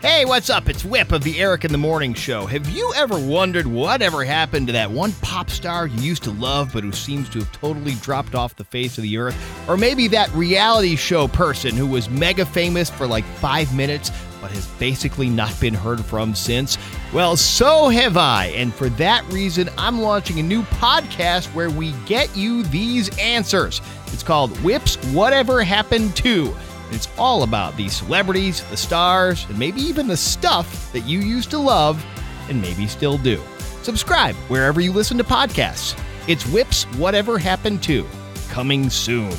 Hey, what's up? It's Whip of the Eric in the Morning Show. Have you ever wondered whatever happened to that one pop star you used to love but who seems to have totally dropped off the face of the earth? Or maybe that reality show person who was mega famous for like five minutes but has basically not been heard from since? Well, so have I. And for that reason, I'm launching a new podcast where we get you these answers. It's called Whip's Whatever Happened To. It's all about the celebrities, the stars, and maybe even the stuff that you used to love and maybe still do. Subscribe wherever you listen to podcasts. It's Whips Whatever Happened To, coming soon.